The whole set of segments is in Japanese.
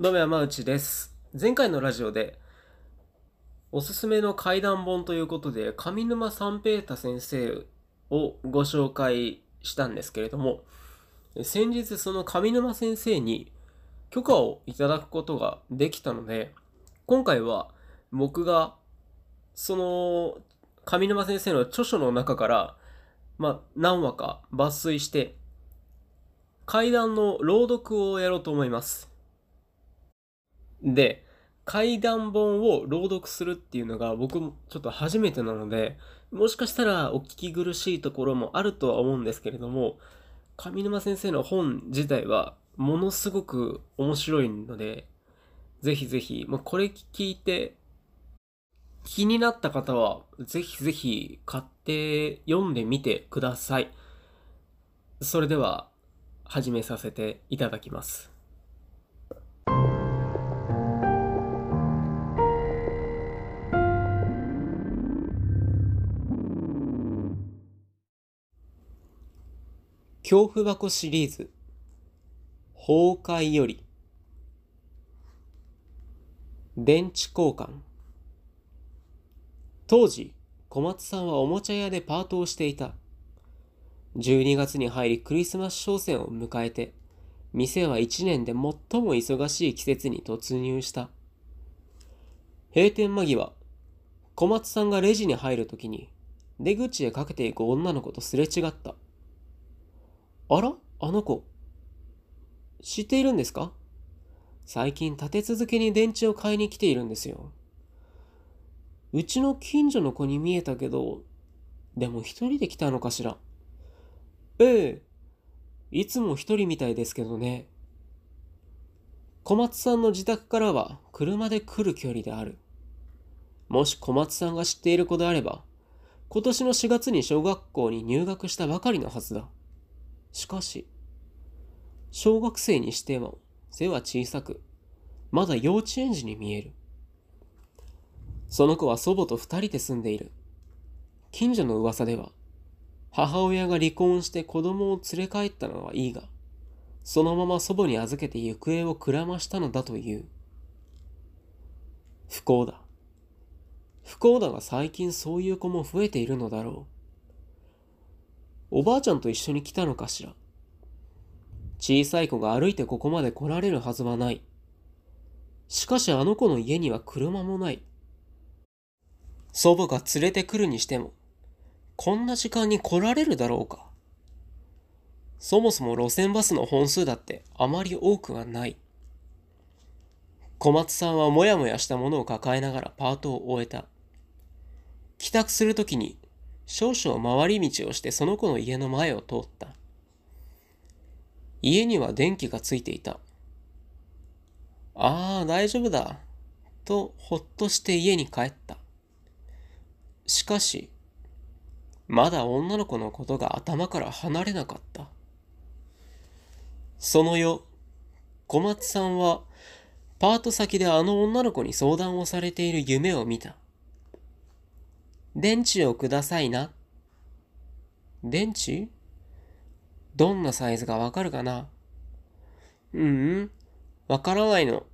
どうも山内です。前回のラジオでおすすめの怪談本ということで上沼三平太先生をご紹介したんですけれども先日その上沼先生に許可をいただくことができたので今回は僕がその上沼先生の著書の中からまあ何話か抜粋して怪談の朗読をやろうと思います。で、怪談本を朗読するっていうのが僕もちょっと初めてなので、もしかしたらお聞き苦しいところもあるとは思うんですけれども、上沼先生の本自体はものすごく面白いので、ぜひぜひ、まあ、これ聞いて気になった方は、ぜひぜひ買って読んでみてください。それでは、始めさせていただきます。恐怖箱シリーズ。崩壊より。電池交換。当時小松さんはおもちゃ屋でパートをしていた。12月に入りクリスマス商戦を迎えて店は1年で最も忙しい季節に突入した。閉店間際小松さんがレジに入るときに出口へかけていく女の子とすれ違った。あら？あの子。知っているんですか？最近立て続けに電池を買いに来ているんですよ。うちの近所の子に見えたけど、でも一人で来たのかしら？ええ。いつも一人みたいですけどね。小松さんの自宅からは車で来る距離である。もし小松さんが知っている子であれば、今年の4月に小学校に入学したばかりのはずだ。しかし、小学生にしても背は小さく、まだ幼稚園児に見える。その子は祖母と二人で住んでいる。近所の噂では、母親が離婚して子供を連れ帰ったのはいいが、そのまま祖母に預けて行方をくらましたのだという。不幸だ。不幸だが最近そういう子も増えているのだろう。おばあちゃんと一緒に来たのかしら？小さい子が歩いてここまで来られるはずはない。しかしあの子の家には車もない。祖母が連れてくるにしても、こんな時間に来られるだろうか。そもそも路線バスの本数だってあまり多くはない。小松さんはもやもやしたものを抱えながらパートを終えた。帰宅するときに少々回り道をしてその子の家の前を通った。家には電気がついていた。ああ、大丈夫だ。と、ほっとして家に帰った。しかし、まだ女の子のことが頭から離れなかった。その夜、小松さんは、パート先であの女の子に相談をされている夢を見た。電池をくださいな。電池？どんなサイズかわかるかな？ううん、わからないの。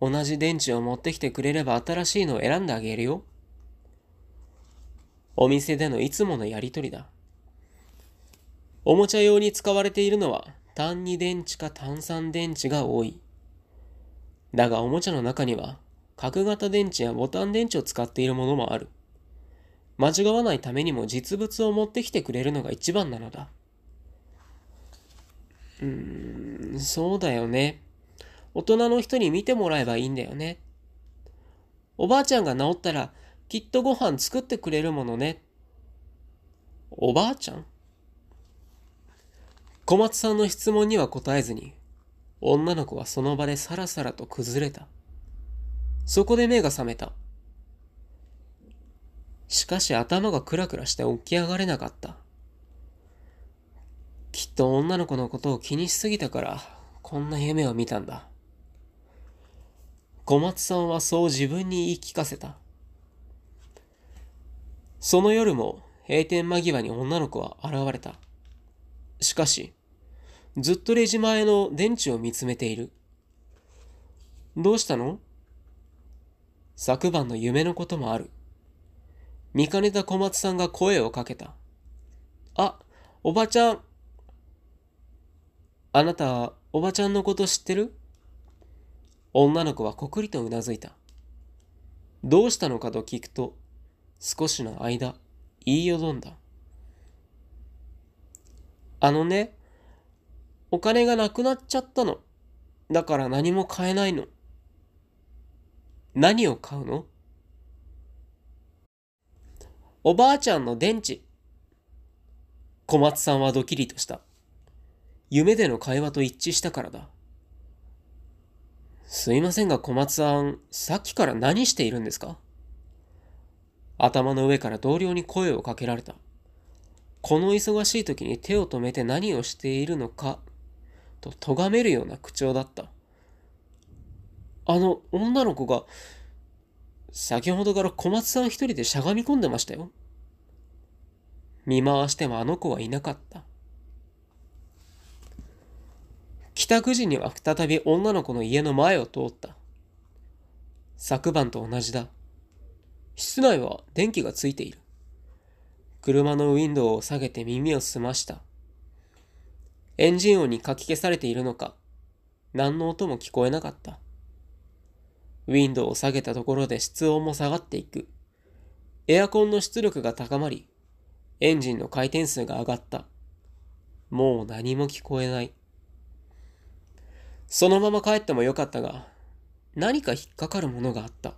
同じ電池を持ってきてくれれば新しいのを選んであげるよ。お店でのいつものやりとりだ。おもちゃ用に使われているのは単二電池か単三電池が多い。だがおもちゃの中には角型電池やボタン電池を使っているものもある。間違わないためにも実物を持ってきてくれるのが一番なのだ。うーん、そうだよね。大人の人に見てもらえばいいんだよね。おばあちゃんが治ったらきっとご飯作ってくれるものね。おばあちゃん？小松さんの質問には答えずに、女の子はその場でさらさらと崩れた。そこで目が覚めた。しかし頭がクラクラして起き上がれなかった。きっと女の子のことを気にしすぎたから、こんな夢を見たんだ。小松さんはそう自分に言い聞かせた。その夜も閉店間際に女の子は現れた。しかし、ずっとレジ前の電池を見つめている。どうしたの？昨晩の夢のこともある。見かねた小松さんが声をかけた。あ、おばちゃん。あなた、おばちゃんのこと知ってる？女の子はこくりとうなずいた。どうしたのかと聞くと、少しの間、言いよどんだ。あのね、お金がなくなっちゃったの。だから何も買えないの。何を買うの？おばあちゃんの電池。小松さんはドキリとした。夢での会話と一致したからだ。すいませんが小松さん、さっきから何しているんですか？頭の上から同僚に声をかけられた。この忙しい時に手を止めて何をしているのか？と咎めるような口調だった。あの、女の子が、先ほどから小松さん一人でしゃがみ込んでましたよ。見回してもあの子はいなかった。帰宅時には再び女の子の家の前を通った。昨晩と同じだ。室内は電気がついている。車のウィンドウを下げて耳を澄ました。エンジン音にかき消されているのか、何の音も聞こえなかった。ウィンドウを下げたところで室温も下がっていく。エアコンの出力が高まり、エンジンの回転数が上がった。もう何も聞こえない。そのまま帰ってもよかったが、何か引っかかるものがあった。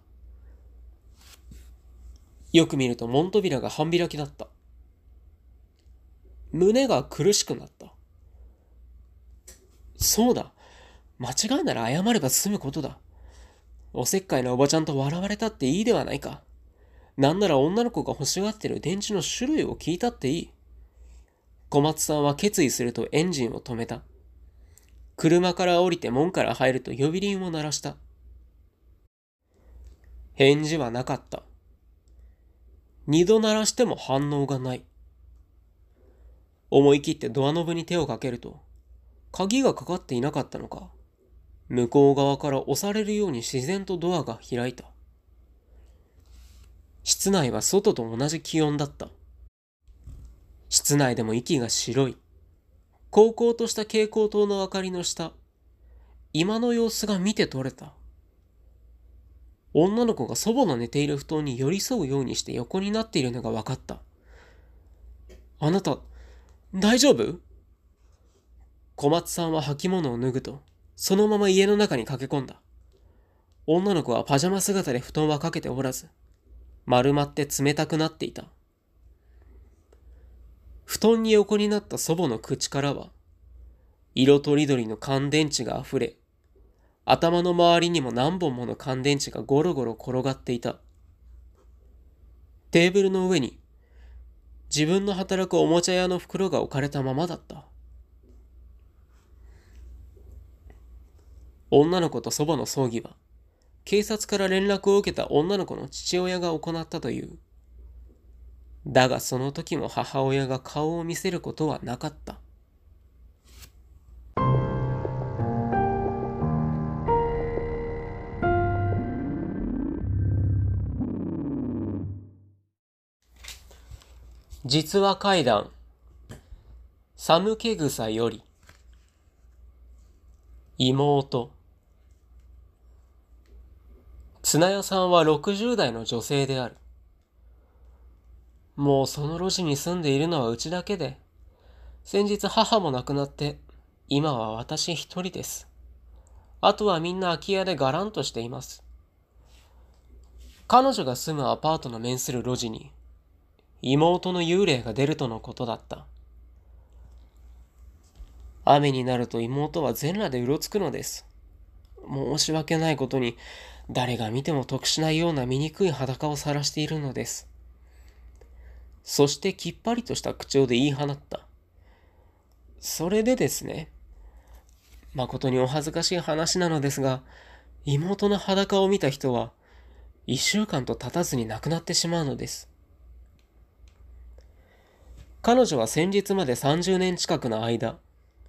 よく見ると門扉が半開きだった。胸が苦しくなった。そうだ。間違いなら謝れば済むことだ。おせっかいなおばちゃんと笑われたっていいではないか。なんなら女の子が欲しがってる電池の種類を聞いたっていい。小松さんは決意するとエンジンを止めた。車から降りて門から入ると呼び鈴を鳴らした。返事はなかった。二度鳴らしても反応がない。思い切ってドアノブに手をかけると、鍵がかかっていなかったのか、向こう側から押されるように自然とドアが開いた。室内は外と同じ気温だった。室内でも息が白い。高校とした蛍光灯の明かりの下、今の様子が見て取れた。女の子が祖母の寝ている布団に寄り添うようにして横になっているのが分かった。あなた、大丈夫？小松さんは履物を脱ぐと、そのまま家の中に駆け込んだ。女の子はパジャマ姿で布団はかけておらず、丸まって冷たくなっていた。布団に横になった祖母の口からは、色とりどりの乾電池が溢れ、頭の周りにも何本もの乾電池がゴロゴロ転がっていた。テーブルの上に、自分の働くおもちゃ屋の袋が置かれたままだった。女の子と祖母の葬儀は、警察から連絡を受けた女の子の父親が行ったという。だがその時も母親が顔を見せることはなかった。実話怪談寒気草より妹綱代さんは60代の女性である。もうその路地に住んでいるのはうちだけで、先日母も亡くなって、今は私一人です。あとはみんな空き家でがらんとしています。彼女が住むアパートの面する路地に、妹の幽霊が出るとのことだった。雨になると妹は全裸でうろつくのです。申し訳ないことに、誰が見ても得しないような醜い裸を晒しているのです。そしてきっぱりとした口調で言い放った。それでですね、誠にお恥ずかしい話なのですが、妹の裸を見た人は、一週間と経たずに亡くなってしまうのです。彼女は先日まで30年近くの間、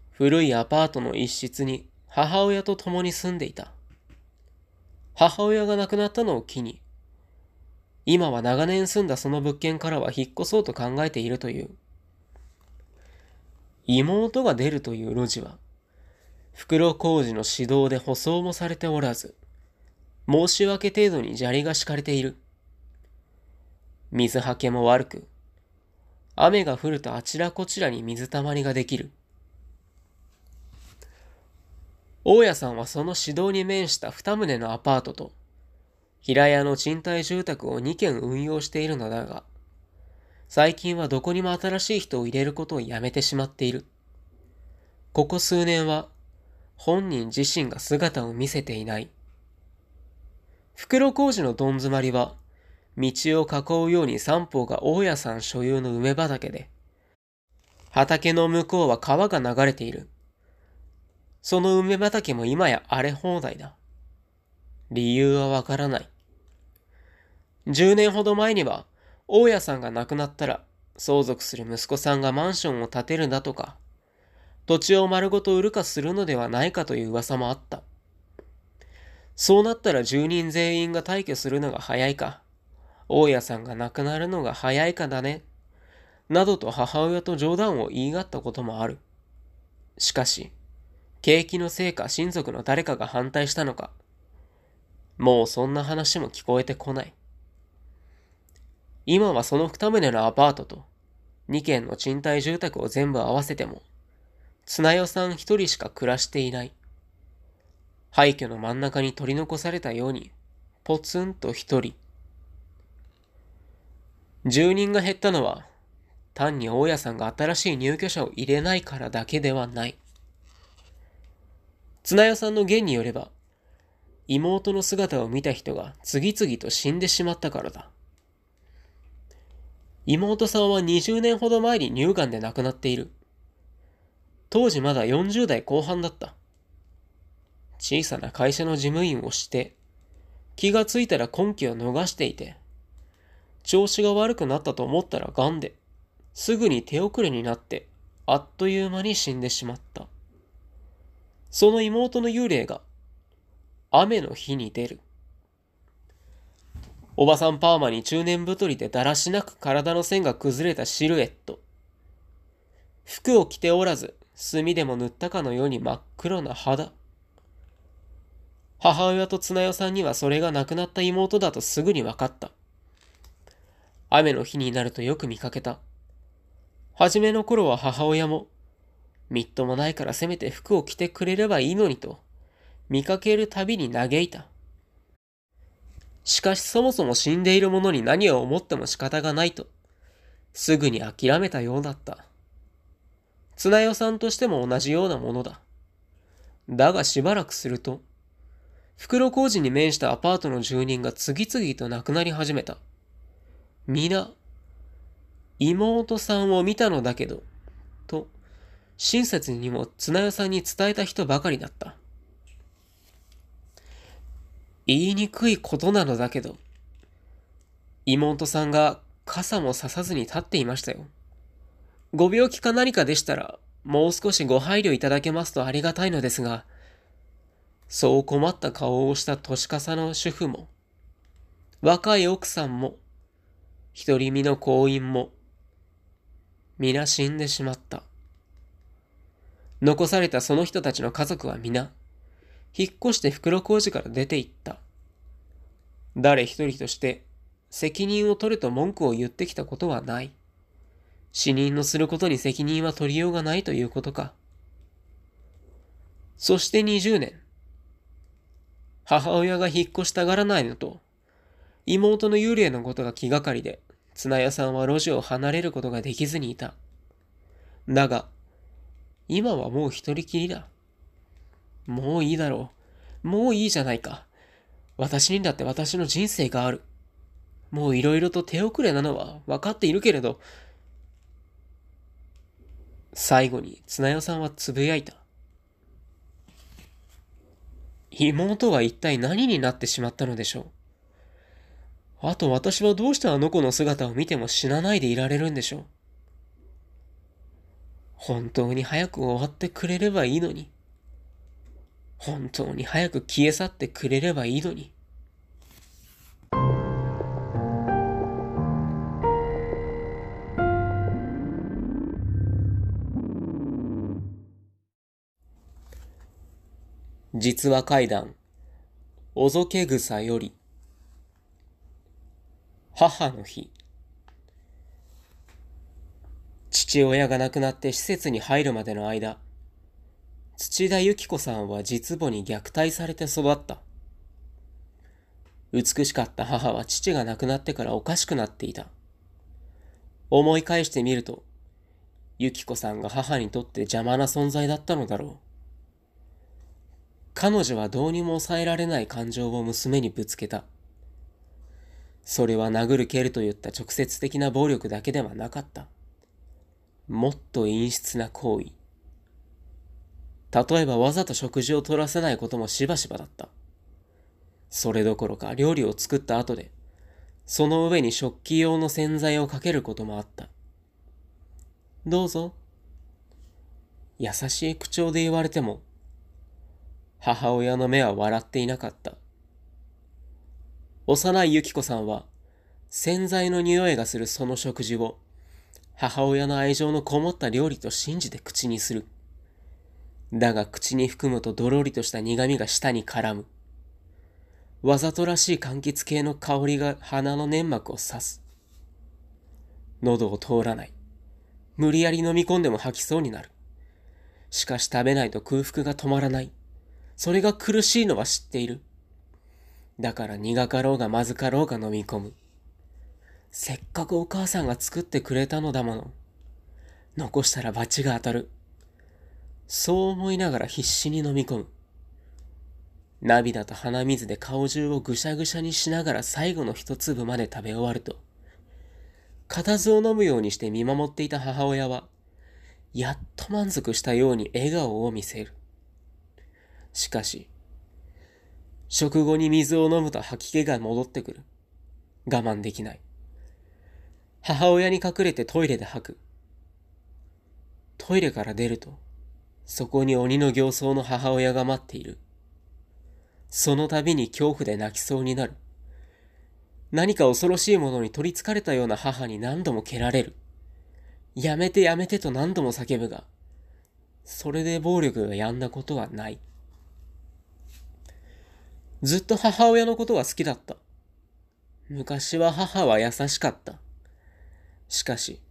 古いアパートの一室に母親と共に住んでいた。母親が亡くなったのを機に、今は長年住んだその物件からは引っ越そうと考えているという。妹が出るという路地は、袋小路の指導で舗装もされておらず、申し訳程度に砂利が敷かれている。水はけも悪く、雨が降るとあちらこちらに水たまりができる。大家さんはその指導に面した二棟のアパートと、平屋の賃貸住宅を2軒運用しているのだが、最近はどこにも新しい人を入れることをやめてしまっている。ここ数年は、本人自身が姿を見せていない。袋小路のどん詰まりは、道を囲うように三方が大家さん所有の梅畑で、畑の向こうは川が流れている。その梅畑も今や荒れ放題だ。理由はわからない。10年ほど前には、大家さんが亡くなったら、相続する息子さんがマンションを建てるだとか、土地を丸ごと売るかするのではないかという噂もあった。そうなったら住人全員が退去するのが早いか、大家さんが亡くなるのが早いかだね、などと母親と冗談を言い合ったこともある。しかし、景気のせいか親族の誰かが反対したのか、もうそんな話も聞こえてこない。今はその二棟のアパートと二軒の賃貸住宅を全部合わせても、綱代さん一人しか暮らしていない。廃墟の真ん中に取り残されたように、ポツンと一人。住人が減ったのは、単に大家さんが新しい入居者を入れないからだけではない。綱代さんの言によれば、妹の姿を見た人が次々と死んでしまったからだ。妹さんは20年ほど前に乳がんで亡くなっている。当時まだ40代後半だった。小さな会社の事務員をして、気がついたら根気を逃していて、調子が悪くなったと思ったら癌で、すぐに手遅れになって、あっという間に死んでしまった。その妹の幽霊が、雨の日に出る。おばさんパーマに中年太りでだらしなく体の線が崩れたシルエット。服を着ておらず、墨でも塗ったかのように真っ黒な肌。母親と綱代さんにはそれが亡くなった妹だとすぐに分かった。雨の日になるとよく見かけた。はじめの頃は母親も、みっともないからせめて服を着てくれればいいのにと、見かけるたびに嘆いた。しかしそもそも死んでいる者に何を思っても仕方がないと、すぐに諦めたようだった。綱代さんとしても同じようなものだ。だがしばらくすると、袋小路に面したアパートの住人が次々と亡くなり始めた。皆、妹さんを見たのだけど、と、親切にも綱代さんに伝えた人ばかりだった。言いにくいことなのだけど、妹さんが傘もささずに立っていましたよ。ご病気か何かでしたら、もう少しご配慮いただけますとありがたいのですが、そう困った顔をした年笠の主婦も、若い奥さんも、独り身の婚姻も、皆死んでしまった。残されたその人たちの家族は皆、引っ越して袋小路から出て行った。誰一人として責任を取ると文句を言ってきたことはない。死人のすることに責任は取りようがないということか。そして20年。母親が引っ越したがらないのと、妹の幽霊のことが気がかりで、綱屋さんは路地を離れることができずにいた。だが、今はもう一人きりだ。もういいだろう。もういいじゃないか。私にだって私の人生がある。もういろいろと手遅れなのは分かっているけれど、最後に綱代さんはつぶやいた。妹は一体何になってしまったのでしょう。あと私はどうしてあの子の姿を見ても死なないでいられるんでしょう。本当に早く終わってくれればいいのに。本当に早く消え去ってくれればいいのに。実話怪談、おぞけ草より、母の日。父親が亡くなって施設に入るまでの間、土田由紀子さんは実母に虐待されて育った。美しかった母は父が亡くなってからおかしくなっていた。思い返してみると、由紀子さんが母にとって邪魔な存在だったのだろう。彼女はどうにも抑えられない感情を娘にぶつけた。それは殴る蹴るといった直接的な暴力だけではなかった。もっと陰湿な行為。例えばわざと食事を取らせないこともしばしばだった。それどころか料理を作った後で、その上に食器用の洗剤をかけることもあった。どうぞ。優しい口調で言われても、母親の目は笑っていなかった。幼いゆき子さんは、洗剤の匂いがするその食事を、母親の愛情のこもった料理と信じて口にする。だが口に含むとどろりとした苦みが舌に絡む。わざとらしい柑橘系の香りが鼻の粘膜を刺す。喉を通らない。無理やり飲み込んでも吐きそうになる。しかし食べないと空腹が止まらない。それが苦しいのは知っている。だから苦かろうがまずかろうが飲み込む。せっかくお母さんが作ってくれたのだもの。残したら罰が当たる。そう思いながら必死に飲み込む。涙と鼻水で顔中をぐしゃぐしゃにしながら最後の一粒まで食べ終わると、固唾を飲むようにして見守っていた母親は、やっと満足したように笑顔を見せる。しかし、食後に水を飲むと吐き気が戻ってくる。我慢できない。母親に隠れてトイレで吐く。トイレから出ると、そこに鬼の形相の母親が待っている。その度に恐怖で泣きそうになる。何か恐ろしいものに取りつかれたような母に何度も蹴られる。やめてやめてと何度も叫ぶが、それで暴力が止んだことはない。ずっと母親のことは好きだった。昔は母は優しかった。しかし、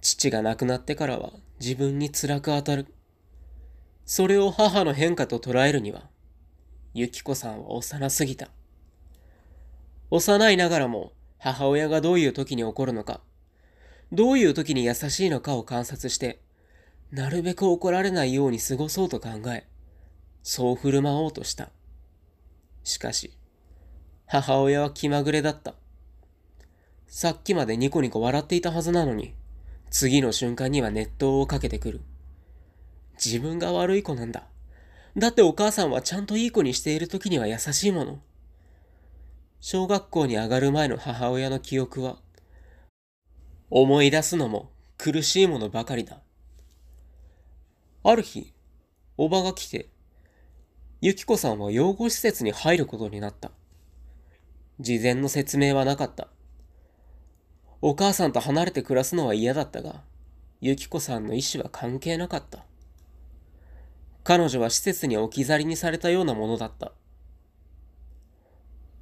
父が亡くなってからは自分に辛く当たる。それを母の変化と捉えるには、ゆきこさんは幼すぎた。幼いながらも母親がどういう時に怒るのか、どういう時に優しいのかを観察して、なるべく怒られないように過ごそうと考え、そう振る舞おうとした。しかし、母親は気まぐれだった。さっきまでニコニコ笑っていたはずなのに、次の瞬間には熱湯をかけてくる。自分が悪い子なんだ。だってお母さんはちゃんといい子にしている時には優しいもの。小学校に上がる前の母親の記憶は、思い出すのも苦しいものばかりだ。ある日、おばが来て、ゆきこさんは養護施設に入ることになった。事前の説明はなかった。お母さんと離れて暮らすのは嫌だったが、ゆきこさんの意思は関係なかった。彼女は施設に置き去りにされたようなものだった。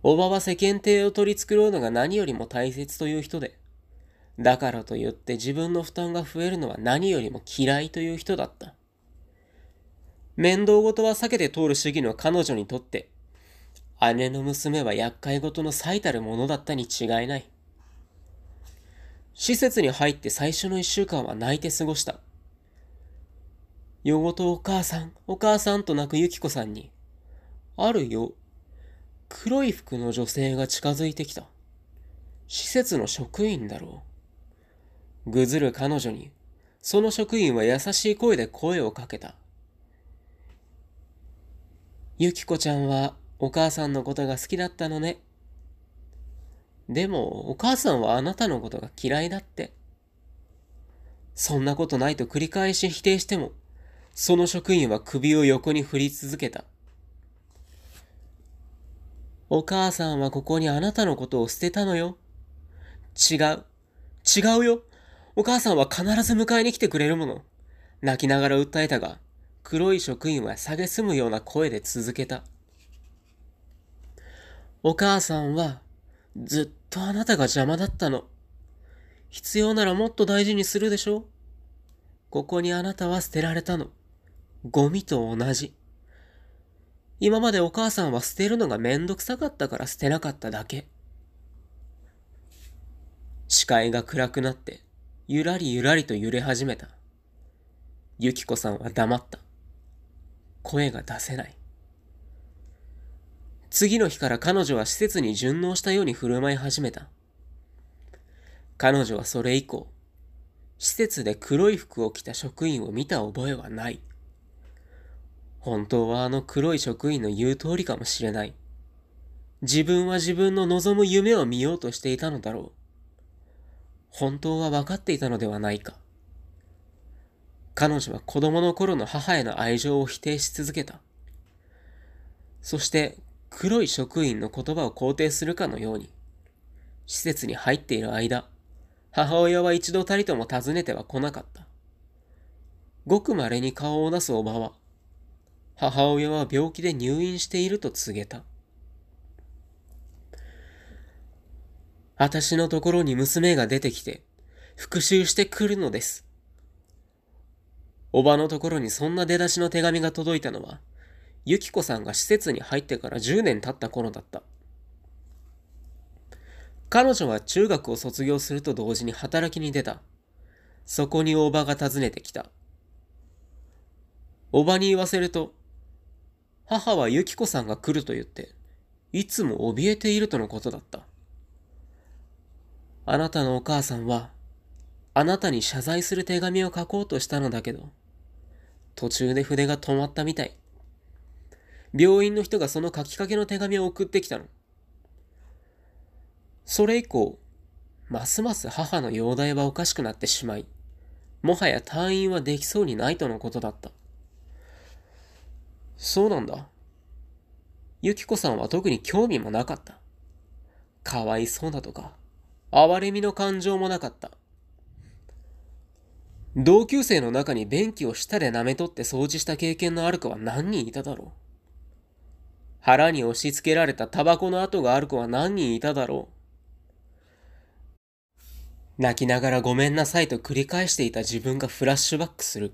おばは世間体を取り繕うのが何よりも大切という人で、だからといって自分の負担が増えるのは何よりも嫌いという人だった。面倒事は避けて通る主義の彼女にとって、姉の娘は厄介事の最たるものだったに違いない。施設に入って最初の一週間は泣いて過ごした。夜ごとお母さん、お母さんと泣くゆきこさんに、あるよ、黒い服の女性が近づいてきた。施設の職員だろう。ぐずる彼女に、その職員は優しい声で声をかけた。ゆきこちゃんはお母さんのことが好きだったのね。でも、お母さんはあなたのことが嫌いだって。そんなことないと繰り返し否定しても、その職員は首を横に振り続けた。お母さんはここにあなたのことを捨てたのよ。違う。違うよ。お母さんは必ず迎えに来てくれるもの。泣きながら訴えたが、黒い職員は蔑むような声で続けた。お母さんは、ずっとあなたが邪魔だったの。必要ならもっと大事にするでしょここにあなたは捨てられたの。ゴミと同じ。今までお母さんは捨てるのがめんどくさかったから捨てなかっただけ。視界が暗くなって、ゆらりゆらりと揺れ始めた。ゆきこさんは黙った。声が出せない。次の日から彼女は施設に順応したように振る舞い始めた。彼女はそれ以降、施設で黒い服を着た職員を見た覚えはない。本当はあの黒い職員の言う通りかもしれない。自分は自分の望む夢を見ようとしていたのだろう。本当は分かっていたのではないか。彼女は子供の頃の母への愛情を否定し続けた。そして黒い職員の言葉を肯定するかのように、施設に入っている間、母親は一度たりとも訪ねては来なかった。ごく稀に顔を出すおばは、母親は病気で入院していると告げた。私のところに娘が出てきて、復讐してくるのです。おばのところにそんな出だしの手紙が届いたのは、ゆきこさんが施設に入ってから10年経った頃だった。彼女は中学を卒業すると同時に働きに出た。そこにおばが訪ねてきた。おばに言わせると、母はゆきこさんが来ると言って、いつも怯えているとのことだった。あなたのお母さんは、あなたに謝罪する手紙を書こうとしたのだけど、途中で筆が止まったみたい。病院の人がその書きかけの手紙を送ってきたの。それ以降、ますます母の容体はおかしくなってしまい、もはや退院はできそうにないとのことだった。そうなんだ。ゆきこさんは特に興味もなかった。かわいそうだとか、哀れみの感情もなかった。同級生の中に便器を舌で舐め取って掃除した経験のある子は何人いただろう腹に押し付けられたタバコの跡がある子は何人いただろう？泣きながらごめんなさいと繰り返していた自分がフラッシュバックする。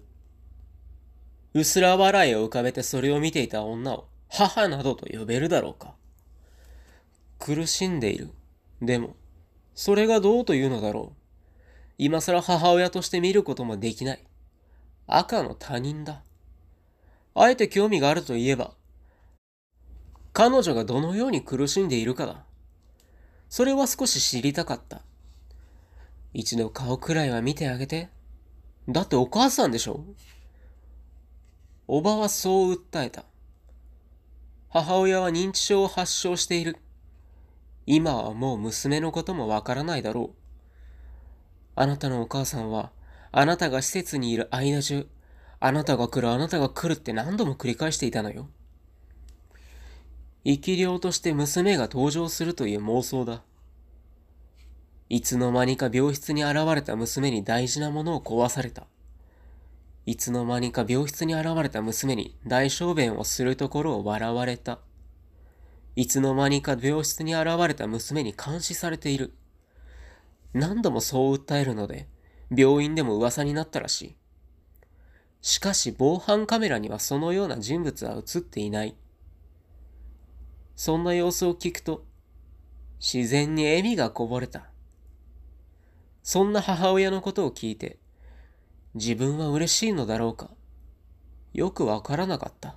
薄ら笑いを浮かべてそれを見ていた女を母などと呼べるだろうか。苦しんでいる。でも、それがどうというのだろう？今更母親として見ることもできない。赤の他人だ。あえて興味があると言えば、彼女がどのように苦しんでいるかだ。それは少し知りたかった。一度顔くらいは見てあげて。だってお母さんでしょおばはそう訴えた。母親は認知症を発症している。今はもう娘のこともわからないだろう。あなたのお母さんは、あなたが施設にいる間中、あなたが来る、あなたが来るって何度も繰り返していたのよ。生き量として娘が登場するという妄想だ。いつの間にか病室に現れた娘に大事なものを壊された。いつの間にか病室に現れた娘に大小便をするところを笑われた。いつの間にか病室に現れた娘に監視されている。何度もそう訴えるので、病院でも噂になったらしい。しかし防犯カメラにはそのような人物は映っていない。そんな様子を聞くと、自然に笑みがこぼれた。そんな母親のことを聞いて、自分は嬉しいのだろうか、よくわからなかった。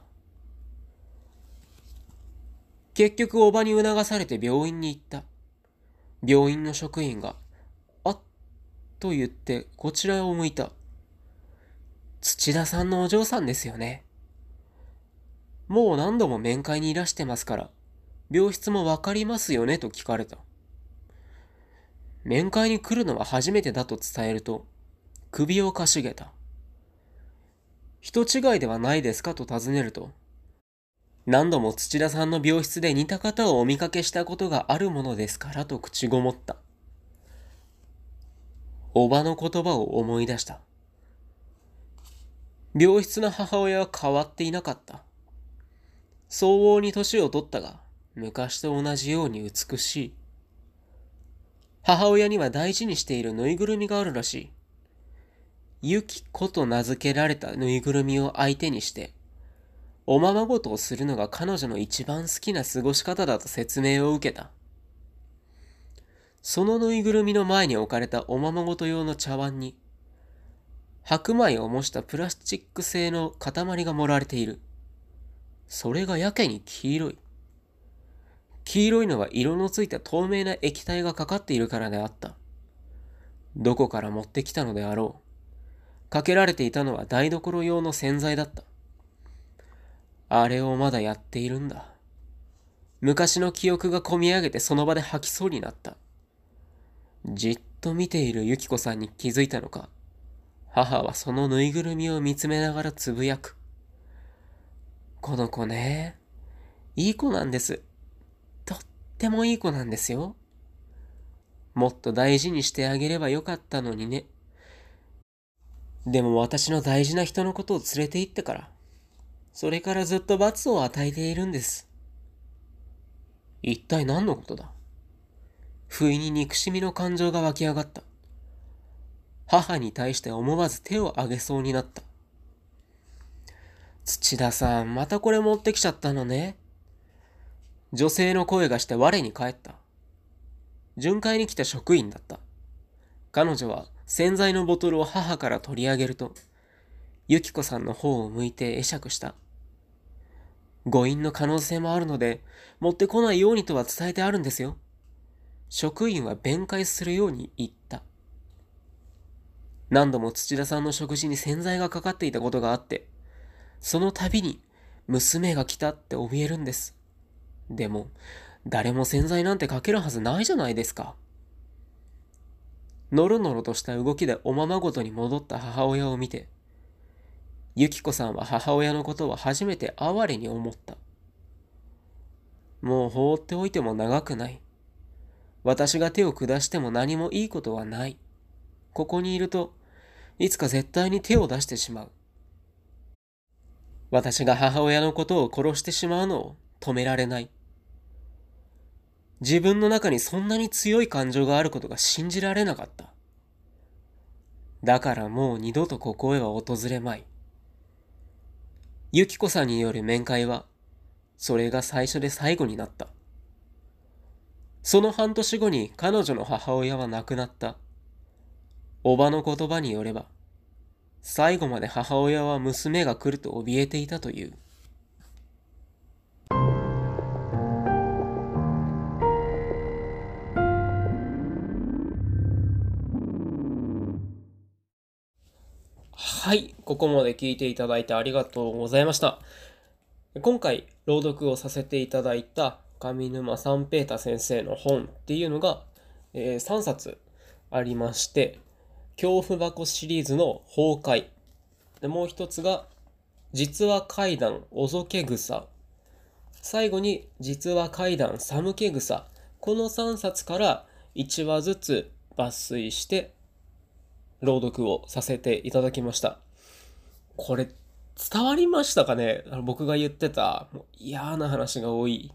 結局、おばに促されて病院に行った。病院の職員があっと言ってこちらを向いた。土田さんのお嬢さんですよね。もう何度も面会にいらしてますから、病室もわかりますよねと聞かれた。面会に来るのは初めてだと伝えると、首をかしげた。人違いではないですかと尋ねると、何度も土田さんの病室で似た方をお見かけしたことがあるものですからと口ごもった。おばの言葉を思い出した。病室の母親は変わっていなかった。相応に年を取ったが、昔と同じように美しい。母親には大事にしているぬいぐるみがあるらしい。ユキコと名付けられたぬいぐるみを相手にして、おままごとをするのが彼女の一番好きな過ごし方だと説明を受けた。そのぬいぐるみの前に置かれたおままごと用の茶碗に、白米を模したプラスチック製の塊が盛られている。それがやけに黄色い。黄色いのは色のついた透明な液体がかかっているからであった。どこから持ってきたのであろう。かけられていたのは台所用の洗剤だった。あれをまだやっているんだ。昔の記憶がこみ上げてその場で吐きそうになった。じっと見ているユキコさんに気づいたのか、母はそのぬいぐるみを見つめながらつぶやく。この子ね、いい子なんです。ってもいい子なんですよ。もっと大事にしてあげればよかったのにね。でも私の大事な人のことを連れて行ってから、それからずっと罰を与えているんです。一体何のことだ？不意に憎しみの感情が湧き上がった。母に対して思わず手を挙げそうになった。土田さん、またこれ持ってきちゃったのね。女性の声がして我に返った。巡回に来た職員だった。彼女は洗剤のボトルを母から取り上げると、ゆきこさんの方を向いて会釈した。誤飲の可能性もあるので、持ってこないようにとは伝えてあるんですよ。職員は弁解するように言った。何度も土田さんの食事に洗剤がかかっていたことがあって、その度に娘が来たって怯えるんです。でも、誰も洗剤なんてかけるはずないじゃないですか。のろのろとした動きでおままごとに戻った母親を見て、ゆきこさんは母親のことを初めて哀れに思った。もう放っておいても長くない。私が手を下しても何もいいことはない。ここにいると、いつか絶対に手を出してしまう。私が母親のことを殺してしまうのを止められない。自分の中にそんなに強い感情があることが信じられなかった。だからもう二度とここへは訪れまい。ゆきこさんによる面会は、それが最初で最後になった。その半年後に彼女の母親は亡くなった。おばの言葉によれば、最後まで母親は娘が来ると怯えていたという。はい、ここまで聞いていただいてありがとうございました。今回朗読をさせていただいた上沼三平太先生の本っていうのが、えー、3冊ありまして、恐怖箱シリーズの崩壊。でもう一つが、実話怪談おぞけ草。最後に、実話怪談寒気草。この3冊から1話ずつ抜粋して朗読をさせていただきました。これ伝わりましたかね？僕が言ってたもう嫌な話が多い。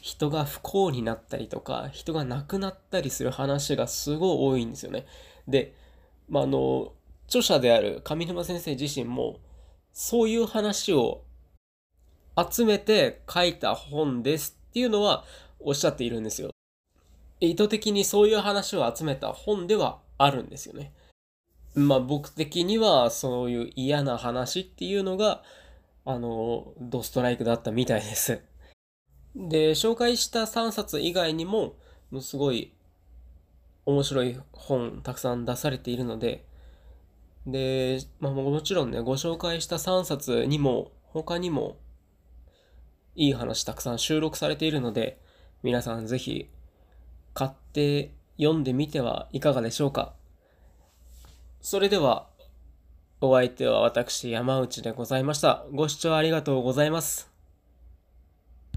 人が不幸になったりとか、人が亡くなったりする話がすごい多いんですよね。で、まあ、あの、著者である上沼先生自身も、そういう話を集めて書いた本ですっていうのはおっしゃっているんですよ。意図的にそういう話を集めた本ではあるんですよね。まあ僕的にはそういう嫌な話っていうのが、あの、ドストライクだったみたいです。で、紹介した3冊以外にも、すごい面白い本たくさん出されているので、で、まあもちろんね、ご紹介した3冊にも、他にもいい話たくさん収録されているので、皆さんぜひ買って読んでみてはいかがでしょうか。それでは、お相手は私山内でございました。ご視聴ありがとうございます。